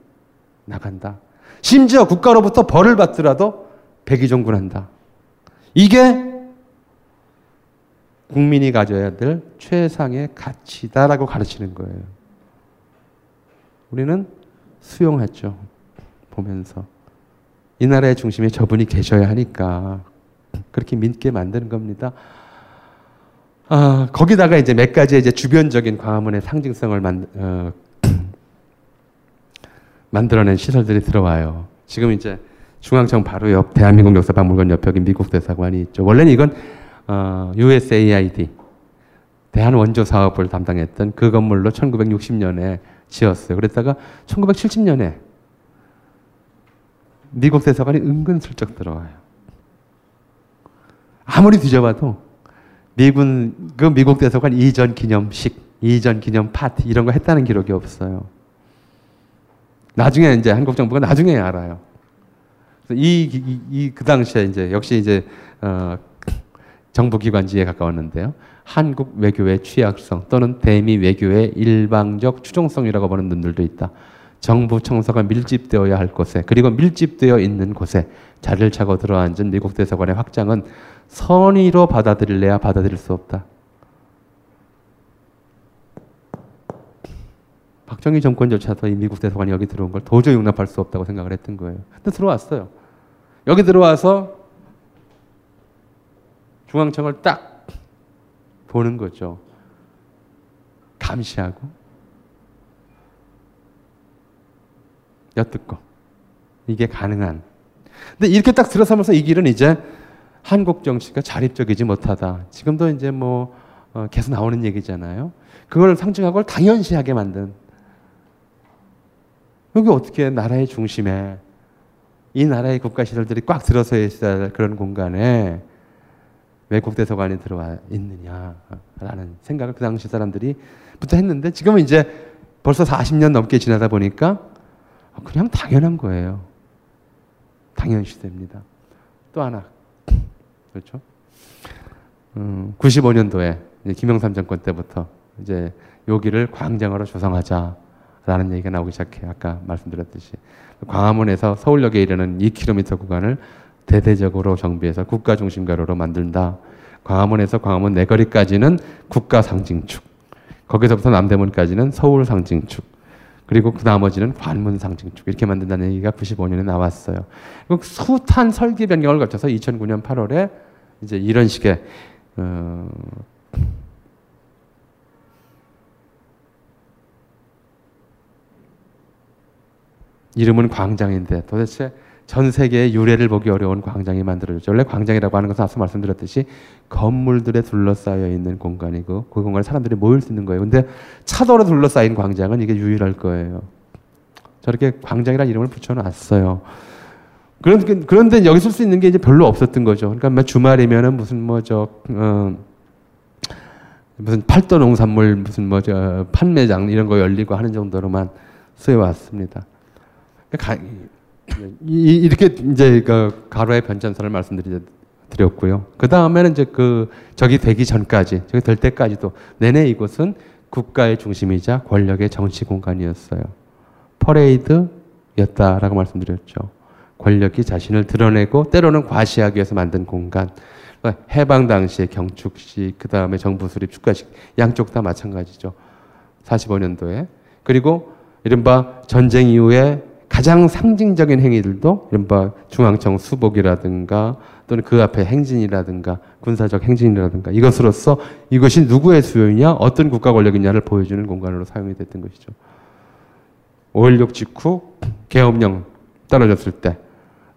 나간다. 심지어 국가로부터 벌을 받더라도 백의종군한다. 이게 국민이 가져야 될 최상의 가치다라고 가르치는 거예요. 우리는 수용했죠. 보면서. 이 나라의 중심에 저분이 계셔야 하니까 그렇게 믿게 만드는 겁니다. 아, 거기다가 이제 몇 가지 이제 주변적인 광화문의 상징성을 만, 어, 만들어낸 시설들이 들어와요. 지금 이제 중앙청 바로 옆 대한민국 역사박물관 옆에 미국 대사관이 있죠. 원래는 이건 어, USAID 대한 원조 사업을 담당했던 그 건물로 1960년에 지었어요. 그랬다가 1970년에 미국 대사관이 은근슬쩍 들어와요. 아무리 뒤져봐도 미군 그 미국 대사관 이전 기념식, 이전 기념 파티 이런 거 했다는 기록이 없어요. 나중에 이제 한국 정부가 나중에 알아요. 이이그 당시에 이제 역시 이제 어, 정부 기관지에 가까웠는데요. 한국 외교의 취약성 또는 대미 외교의 일방적 추종성이라고 보는 분들도 있다. 정부 청사가 밀집되어야 할 곳에 그리고 밀집되어 있는 곳에 자리를 차고 들어앉은 미국 대사관의 확장은 선의로 받아들일래야 받아들일 수 없다. 박정희 정권조차도 이 미국 대사관이 여기 들어온 걸 도저히 용납할 수 없다고 생각을 했던 거예요. 근데 들어왔어요. 여기 들어와서 중앙청을 딱 보는 거죠. 감시하고 엿듣고 이게 가능한. 근데 이렇게 딱 들어서면서 이 길은 이제 한국 정치가 자립적이지 못하다. 지금도 이제 뭐 어, 계속 나오는 얘기잖아요. 그걸 상징하고 당연시하게 만든. 여기 어떻게 나라의 중심에 이 나라의 국가 시설들이 꽉 들어서 있어야 할 그런 공간에 외국 대사관이 들어와 있느냐라는 생각을 그 당시 사람들이 부터 했는데 지금은 이제 벌써 40년 넘게 지나다 보니까 그냥 당연한 거예요. 당연시됩니다. 또 하나 그렇죠? 음, 95년도에 이제 김영삼 정권 때부터 이제 여기를 광장으로 조성하자라는 얘기가 나오기 시작해요. 아까 말씀드렸듯이 광화문에서 서울역에 이르는 2km 구간을 대대적으로 정비해서 국가 중심 가로로 만든다. 광화문에서 광화문 내거리까지는 국가 상징축. 거기서부터 남대문까지는 서울 상징축. 그리고 그 나머지는 관문 상징축. 이렇게 만든다는 얘기가 95년에 나왔어요. 그 숱한 설계 변경을 거쳐서 2009년 8월에 이제 이런 식의 어, 이름은 광장인데 도대체 전 세계의 유래를 보기 어려운 광장이 만들어졌죠. 원래 광장이라고 하는 것은 앞서 말씀드렸듯이 건물들에 둘러싸여 있는 공간이고 그 공간에 사람들이 모일 수 있는 거예요. 근데 차도로 둘러싸인 광장은 이게 유일할 거예요. 저렇게 광장이라는 이름을 붙여놨어요. 그런, 그런데 여기 쓸 수 있는 게 이제 별로 없었던 거죠. 그러니까 뭐 주말이면은 무슨 뭐저 어, 무슨 팔도 농산물 무슨 뭐 저 판매장 이런 거 열리고 하는 정도로만 쓰여 왔습니다. 그러니까 이 렇게 이제 그 가로의 변전선을 말씀드렸고요. 그 다음에는 이제 그 저기 되기 전까지, 저기 될 때까지도 내내 이곳은 국가의 중심이자 권력의 정치 공간이었어요. 퍼레이드였다라고 말씀드렸죠. 권력이 자신을 드러내고 때로는 과시하기 위해서 만든 공간. 그러니까 해방 당시의 경축식, 그 다음에 정부 수립 축가식 양쪽 다 마찬가지죠. 45년도에. 그리고 이른바 전쟁 이후에 가장 상징적인 행위들도 이른바 중앙청 수복이라든가 또는 그 앞에 행진이라든가 군사적 행진이라든가 이것으로서 이것이 누구의 수요이냐 어떤 국가 권력이냐를 보여주는 공간으로 사용이 됐던 것이죠. 5.16 직후 계엄령 떨어졌을 때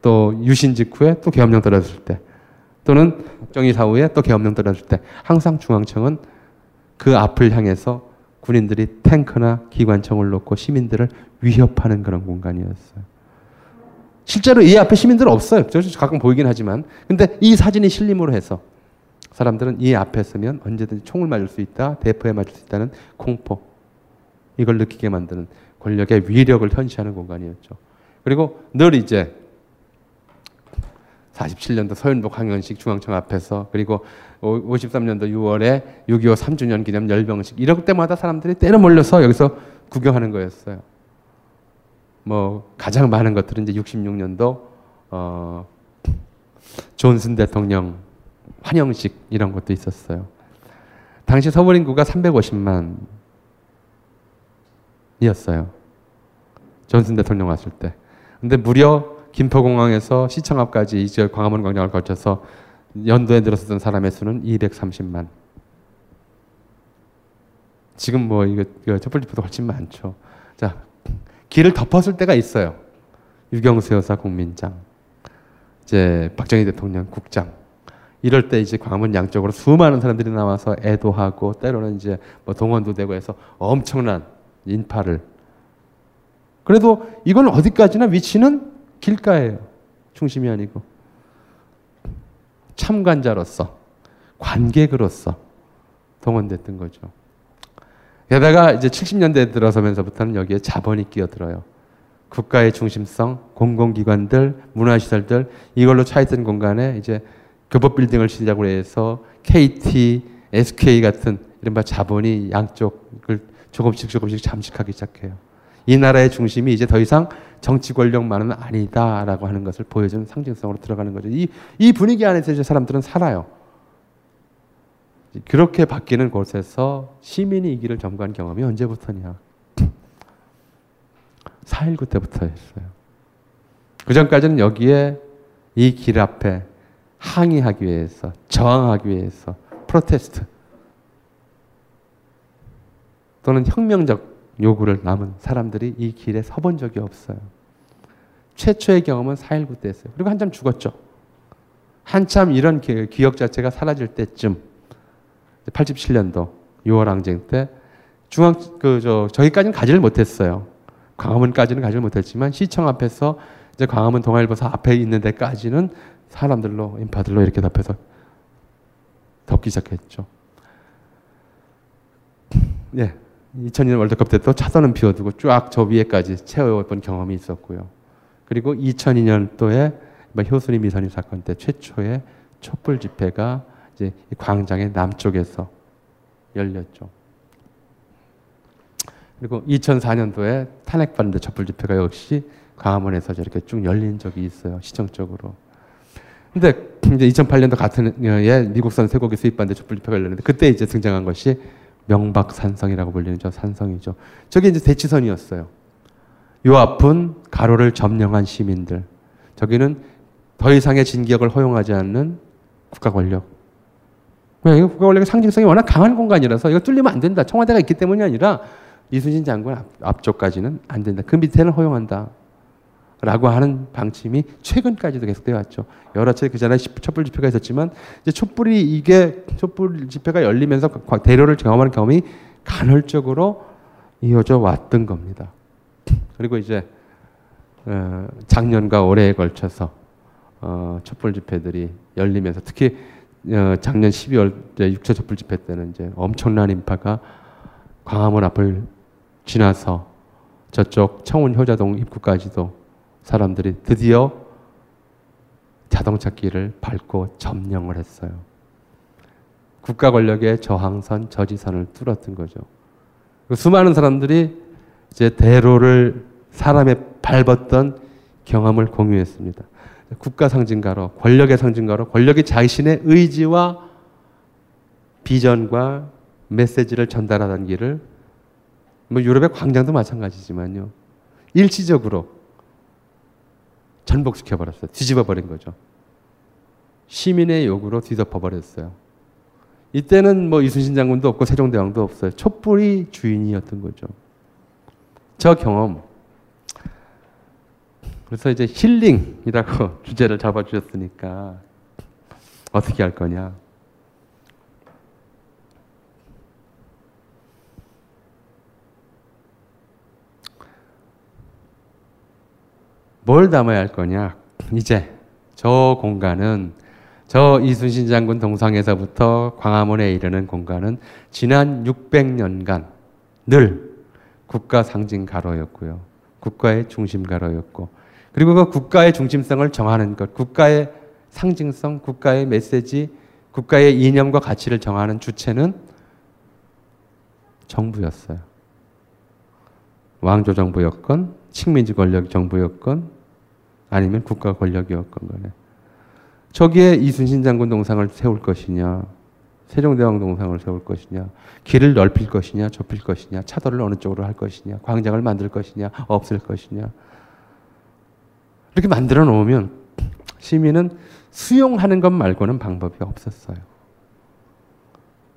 또 유신 직후에 또 계엄령 떨어졌을 때 또는 정의 사후에 또 계엄령 떨어졌을 때 항상 중앙청은 그 앞을 향해서 군인들이 탱크나 기관총을 놓고 시민들을 위협하는 그런 공간이었어요. 실제로 이 앞에 시민들은 없어요. 저 가끔 보이긴 하지만. 근데 이 사진이 실림으로 해서 사람들은 이 앞에 서면 언제든지 총을 맞을 수 있다, 대포에 맞을 수 있다는 공포. 이걸 느끼게 만드는 권력의 위력을 현시하는 공간이었죠. 그리고 늘 이제 47년도 서윤복 항연식 중앙청 앞에서 그리고 53년도 6월에 6.25 3주년 기념 열병식 이럴 때마다 사람들이 때려 몰려서 여기서 구경하는 거였어요. 뭐 가장 많은 것들은 이제 66년도 어 존슨 대통령 환영식 이런 것도 있었어요. 당시 서울 인구가 350만이었어요. 존슨 대통령 왔을 때. 근데 무려 김포공항에서 시청 앞까지 이제 광화문 광장을 거쳐서 연도에 들었었던 사람의 수는 230만. 지금 뭐 이거, 이거 촛불집보다 훨씬 많죠. 자, 길을 덮었을 때가 있어요. 유경수 여사 국민장, 이제 박정희 대통령 국장. 이럴 때 이제 광화문 양쪽으로 수많은 사람들이 나와서 애도하고 때로는 이제 뭐 동원도 되고 해서 엄청난 인파를. 그래도 이건 어디까지나 위치는 길가예요. 중심이 아니고. 참관자로서, 관객으로서 동원됐던 거죠. 게다가 이제 70년대 들어서면서부터는 여기에 자본이 끼어들어요. 국가의 중심성, 공공기관들, 문화시설들 이걸로 차있던 공간에 이제 교법 빌딩을 시작으로 해서 KT, SK 같은 이른바 자본이 양쪽을 조금씩 조금씩 잠식하기 시작해요. 이 나라의 중심이 이제 더 이상 정치 권력만은 아니다라고 하는 것을 보여주는 상징성으로 들어가는 거죠. 이, 이 분위기 안에서 이제 사람들은 살아요. 그렇게 바뀌는 곳에서 시민이 이 길을 점거한 경험이 언제부터냐? 4.19 때부터였어요. 그 전까지는 여기에 이 길 앞에 항의하기 위해서, 저항하기 위해서, 프로테스트 또는 혁명적 요구를 남은 사람들이 이 길에 서본 적이 없어요. 최초의 경험은 4.19 때였어요. 그리고 한참 죽었죠. 한참 이런 기억 자체가 사라질 때쯤 87년도 6월 항쟁 때 중앙 그 저 저기까지는 가지를 못했어요. 광화문까지는 가지를 못했지만 시청 앞에서 이제 광화문 동아일보사 앞에 있는 데까지는 사람들로 인파들로 이렇게 덮여서 덮기 시작했죠. 예. 2002년 월드컵 때 또 차선은 비워두고 쫙 저 위에까지 채워본 경험이 있었고요. 그리고 2002년도에 뭐 효순이 미선임 사건 때 최초의 촛불 집회가 이제 광장의 남쪽에서 열렸죠. 그리고 2004년도에 탄핵받는데 촛불 집회가 역시 광화문에서 저렇게 쭉 열린 적이 있어요. 시정적으로. 근데 이제 2008년도 같은 해에 미국산 쇠고기 수입받는데 촛불 집회가 열렸는데 그때 이제 등장한 것이 명박산성이라고 불리는 저 산성이죠. 저게 이제 대치선이었어요. 요 앞은 가로를 점령한 시민들. 저기는 더 이상의 진격을 허용하지 않는 국가 권력. 왜? 이거 국가 권력의 상징성이 워낙 강한 공간이라서 이거 뚫리면 안 된다. 청와대가 있기 때문이 아니라 이순신 장군 앞, 앞쪽까지는 안 된다. 그 밑에는 허용한다. 라고 하는 방침이 최근까지도 계속되어 왔죠. 여러 차례 그 전에 촛불 집회가 있었지만 이제 촛불이 이게 촛불 집회가 열리면서 대로를 경험하는 경험이 간헐적으로 이어져 왔던 겁니다. 그리고 이제 어, 작년과 올해에 걸쳐서 어, 촛불 집회들이 열리면서 특히 어, 작년 12월 6차 촛불 집회 때는 이제 엄청난 인파가 광화문 앞을 지나서 저쪽 청운 효자동 입구까지도 사람들이 드디어 자동차 길을 밟고 점령을 했어요. 국가 권력의 저항선, 저지선을 뚫었던 거죠. 수많은 사람들이 이제 대로를 사람의 밟았던 경험을 공유했습니다. 국가 상징가로, 권력의 상징가로, 권력이 자신의 의지와 비전과 메시지를 전달하던 길을 뭐 유럽의 광장도 마찬가지지만요. 일시적으로 전복시켜 버렸어요. 뒤집어 버린 거죠. 시민의 요구로 뒤덮어 버렸어요. 이때는 뭐 이순신 장군도 없고 세종대왕도 없어요. 촛불이 주인이었던 거죠. 저 경험. 그래서 이제 힐링이라고 주제를 잡아주셨으니까 어떻게 할 거냐. 뭘 담아야 할 거냐? 이제 저 공간은 저 이순신 장군 동상에서부터 광화문에 이르는 공간은 지난 600년간 늘 국가 상징 가로였고요. 국가의 중심 가로였고 그리고 그 국가의 중심성을 정하는 것, 국가의 상징성, 국가의 메시지, 국가의 이념과 가치를 정하는 주체는 정부였어요. 왕조 정부였건 식민지 권력 정부였건 아니면 국가 권력이었건 간에 저기에 이순신 장군 동상을 세울 것이냐 세종대왕 동상을 세울 것이냐 길을 넓힐 것이냐 좁힐 것이냐 차도를 어느 쪽으로 할 것이냐 광장을 만들 것이냐 없앨 것이냐 이렇게 만들어 놓으면 시민은 수용하는 것 말고는 방법이 없었어요.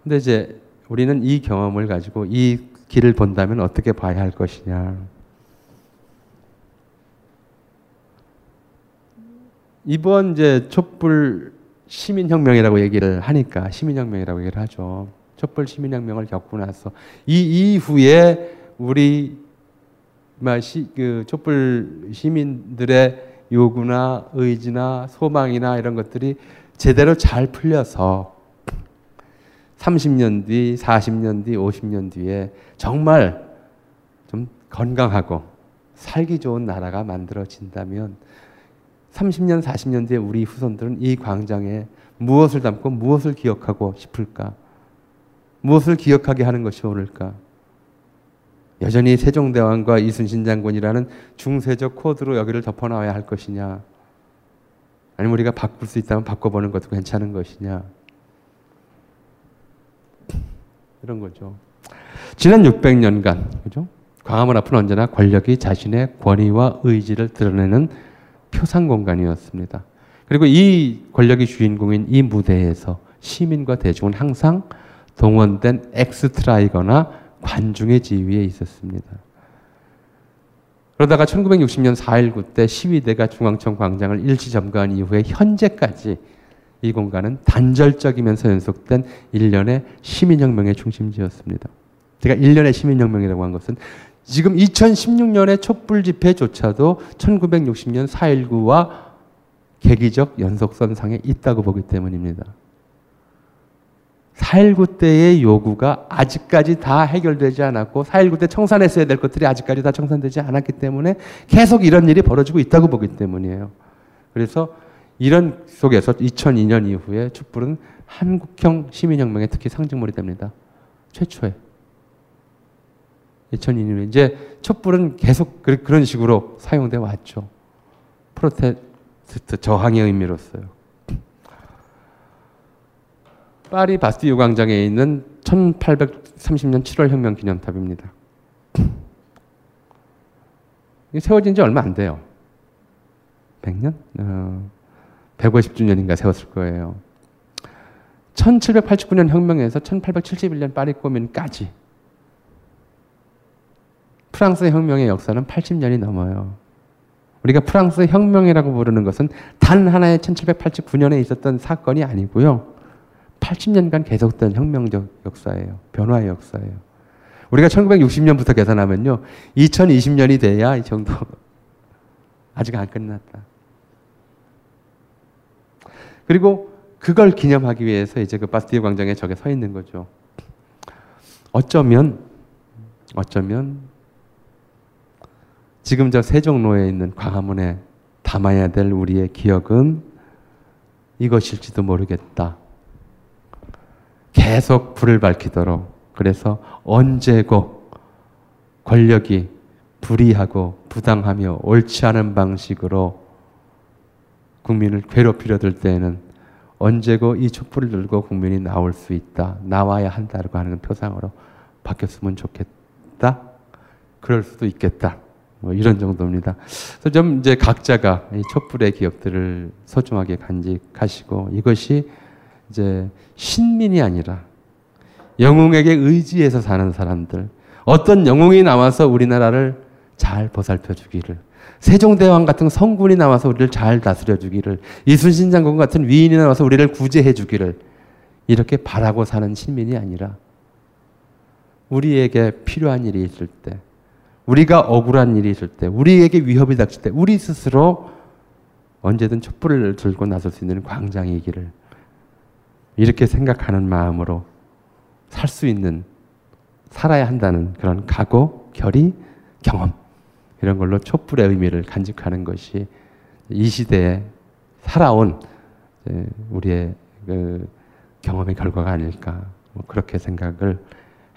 근데 이제 우리는 이 경험을 가지고 이 길을 본다면 어떻게 봐야 할 것이냐. 이번 이제 촛불 시민혁명이라고 얘기를 하니까 시민혁명이라고 얘기를 하죠. 촛불 시민혁명을 겪고 나서 이 이후에 우리 시, 그 촛불 시민들의 요구나 의지나 소망이나 이런 것들이 제대로 잘 풀려서 30년 뒤, 40년 뒤, 50년 뒤에 정말 좀 건강하고 살기 좋은 나라가 만들어진다면 30년, 40년 뒤에 우리 후손들은 이 광장에 무엇을 담고 무엇을 기억하고 싶을까? 무엇을 기억하게 하는 것이 옳을까? 여전히 세종대왕과 이순신 장군이라는 중세적 코드로 여기를 덮어놔야 할 것이냐? 아니면 우리가 바꿀 수 있다면 바꿔보는 것도 괜찮은 것이냐? 이런 거죠. 지난 600년간, 그죠? 광화문 앞은 언제나 권력이 자신의 권위와 의지를 드러내는 표상 공간이었습니다. 그리고 이 권력의 주인공인 이 무대에서 시민과 대중은 항상 동원된 엑스트라이거나 관중의 지위에 있었습니다. 그러다가 1960년 4.19 때 시위대가 중앙청 광장을 일시 점거한 이후에 현재까지 이 공간은 단절적이면서 연속된 일련의 시민혁명의 중심지였습니다. 제가 일련의 시민혁명이라고 한 것은 지금 2016년의 촛불 집회조차도 1960년 4.19와 계기적 연속선상에 있다고 보기 때문입니다. 4.19 때의 요구가 아직까지 다 해결되지 않았고 4.19 때 청산했어야 될 것들이 아직까지 다 청산되지 않았기 때문에 계속 이런 일이 벌어지고 있다고 보기 때문이에요. 그래서 이런 속에서 2002년 이후에 촛불은 한국형 시민혁명의 특히 상징물이 됩니다. 최초에 2002년에 이제 촛불은 계속 그, 런 식으로 사용돼 왔죠. 프로테스트 저항의 의미로서요. 파리 바스티유 광장에 있는 1830년 7월 혁명 기념탑입니다. 세워진 지 얼마 안 돼요. 100년? 어, 150주년인가 세웠을 거예요. 1789년 혁명에서 1871년 파리 꼬민까지 프랑스 혁명의 역사는 80년이 넘어요. 우리가 프랑스 혁명이라고 부르는 것은 단 하나의 1789년에 있었던 사건이 아니고요. 80년간 계속된 혁명적 역사예요. 변화의 역사예요. 우리가 1960년부터 계산하면요. 2020년이 돼야 이 정도 아직 안 끝났다. 그리고 그걸 기념하기 위해서 이제 그 바스티유 광장에 저게 서 있는 거죠. 어쩌면 어쩌면 지금 저 세종로에 있는 광화문에 담아야 될 우리의 기억은 이것일지도 모르겠다. 계속 불을 밝히도록 그래서 언제고 권력이 불의하고 부당하며 옳지 않은 방식으로 국민을 괴롭히려 들 때에는 언제고 이 촛불을 들고 국민이 나올 수 있다. 나와야 한다고 하는 표상으로 바뀌었으면 좋겠다. 그럴 수도 있겠다. 뭐 이런 정도입니다. 그래서 좀 이제 각자가 이 촛불의 기억들을 소중하게 간직하시고 이것이 이제 신민이 아니라 영웅에게 의지해서 사는 사람들, 어떤 영웅이 나와서 우리나라를 잘 보살펴 주기를, 세종대왕 같은 성군이 나와서 우리를 잘 다스려 주기를, 이순신 장군 같은 위인이 나와서 우리를 구제해 주기를, 이렇게 바라고 사는 신민이 아니라, 우리에게 필요한 일이 있을 때, 우리가 억울한 일이 있을 때, 우리에게 위협이 닥칠 때, 우리 스스로 언제든 촛불을 들고 나설 수 있는 광장이기를, 이렇게 생각하는 마음으로 살 수 있는 살아야 한다는 그런 각오, 결의, 경험 이런 걸로 촛불의 의미를 간직하는 것이 이 시대에 살아온 우리의 그 경험의 결과가 아닐까 뭐 그렇게 생각을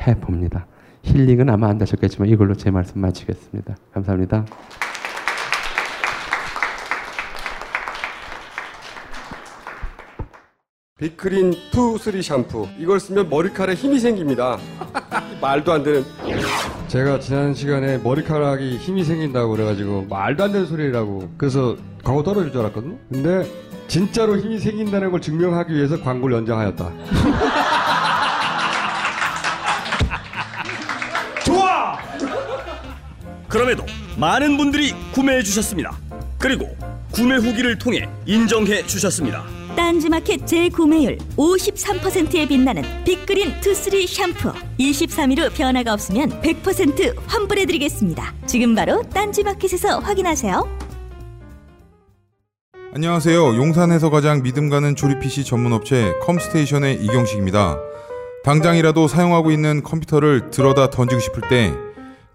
해 봅니다. 힐링은 아마 안 되셨겠지만 이걸로 제 말씀 마치겠습니다. 감사합니다. 빅그린 two three 샴푸. 이걸 쓰면 머리카락에 힘이 생깁니다. 말도 안 되는. 제가 지난 시간에 머리카락이 힘이 생긴다고 그래가지고 말도 안 되는 소리라고 그래서 광고 떨어질 줄 알았거든요. 근데 진짜로 힘이 생긴다는 걸 증명하기 위해서 광고를 연장하였다 그럼에도 많은 분들이 구매해 주셨습니다. 그리고 구매 후기를 통해 인정해 주셨습니다. 딴지마켓 재구매율 53%에 빛나는 빅그린 two three 샴푸 23일 후 변화가 없으면 100% 환불해드리겠습니다. 지금 바로 딴지마켓에서 확인하세요. 안녕하세요. 용산에서 가장 믿음 가는 조립 PC 전문 업체 컴스테이션의 이경식입니다. 당장이라도 사용하고 있는 컴퓨터를 들어다 던지고 싶을 때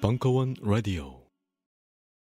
벙커원 라디오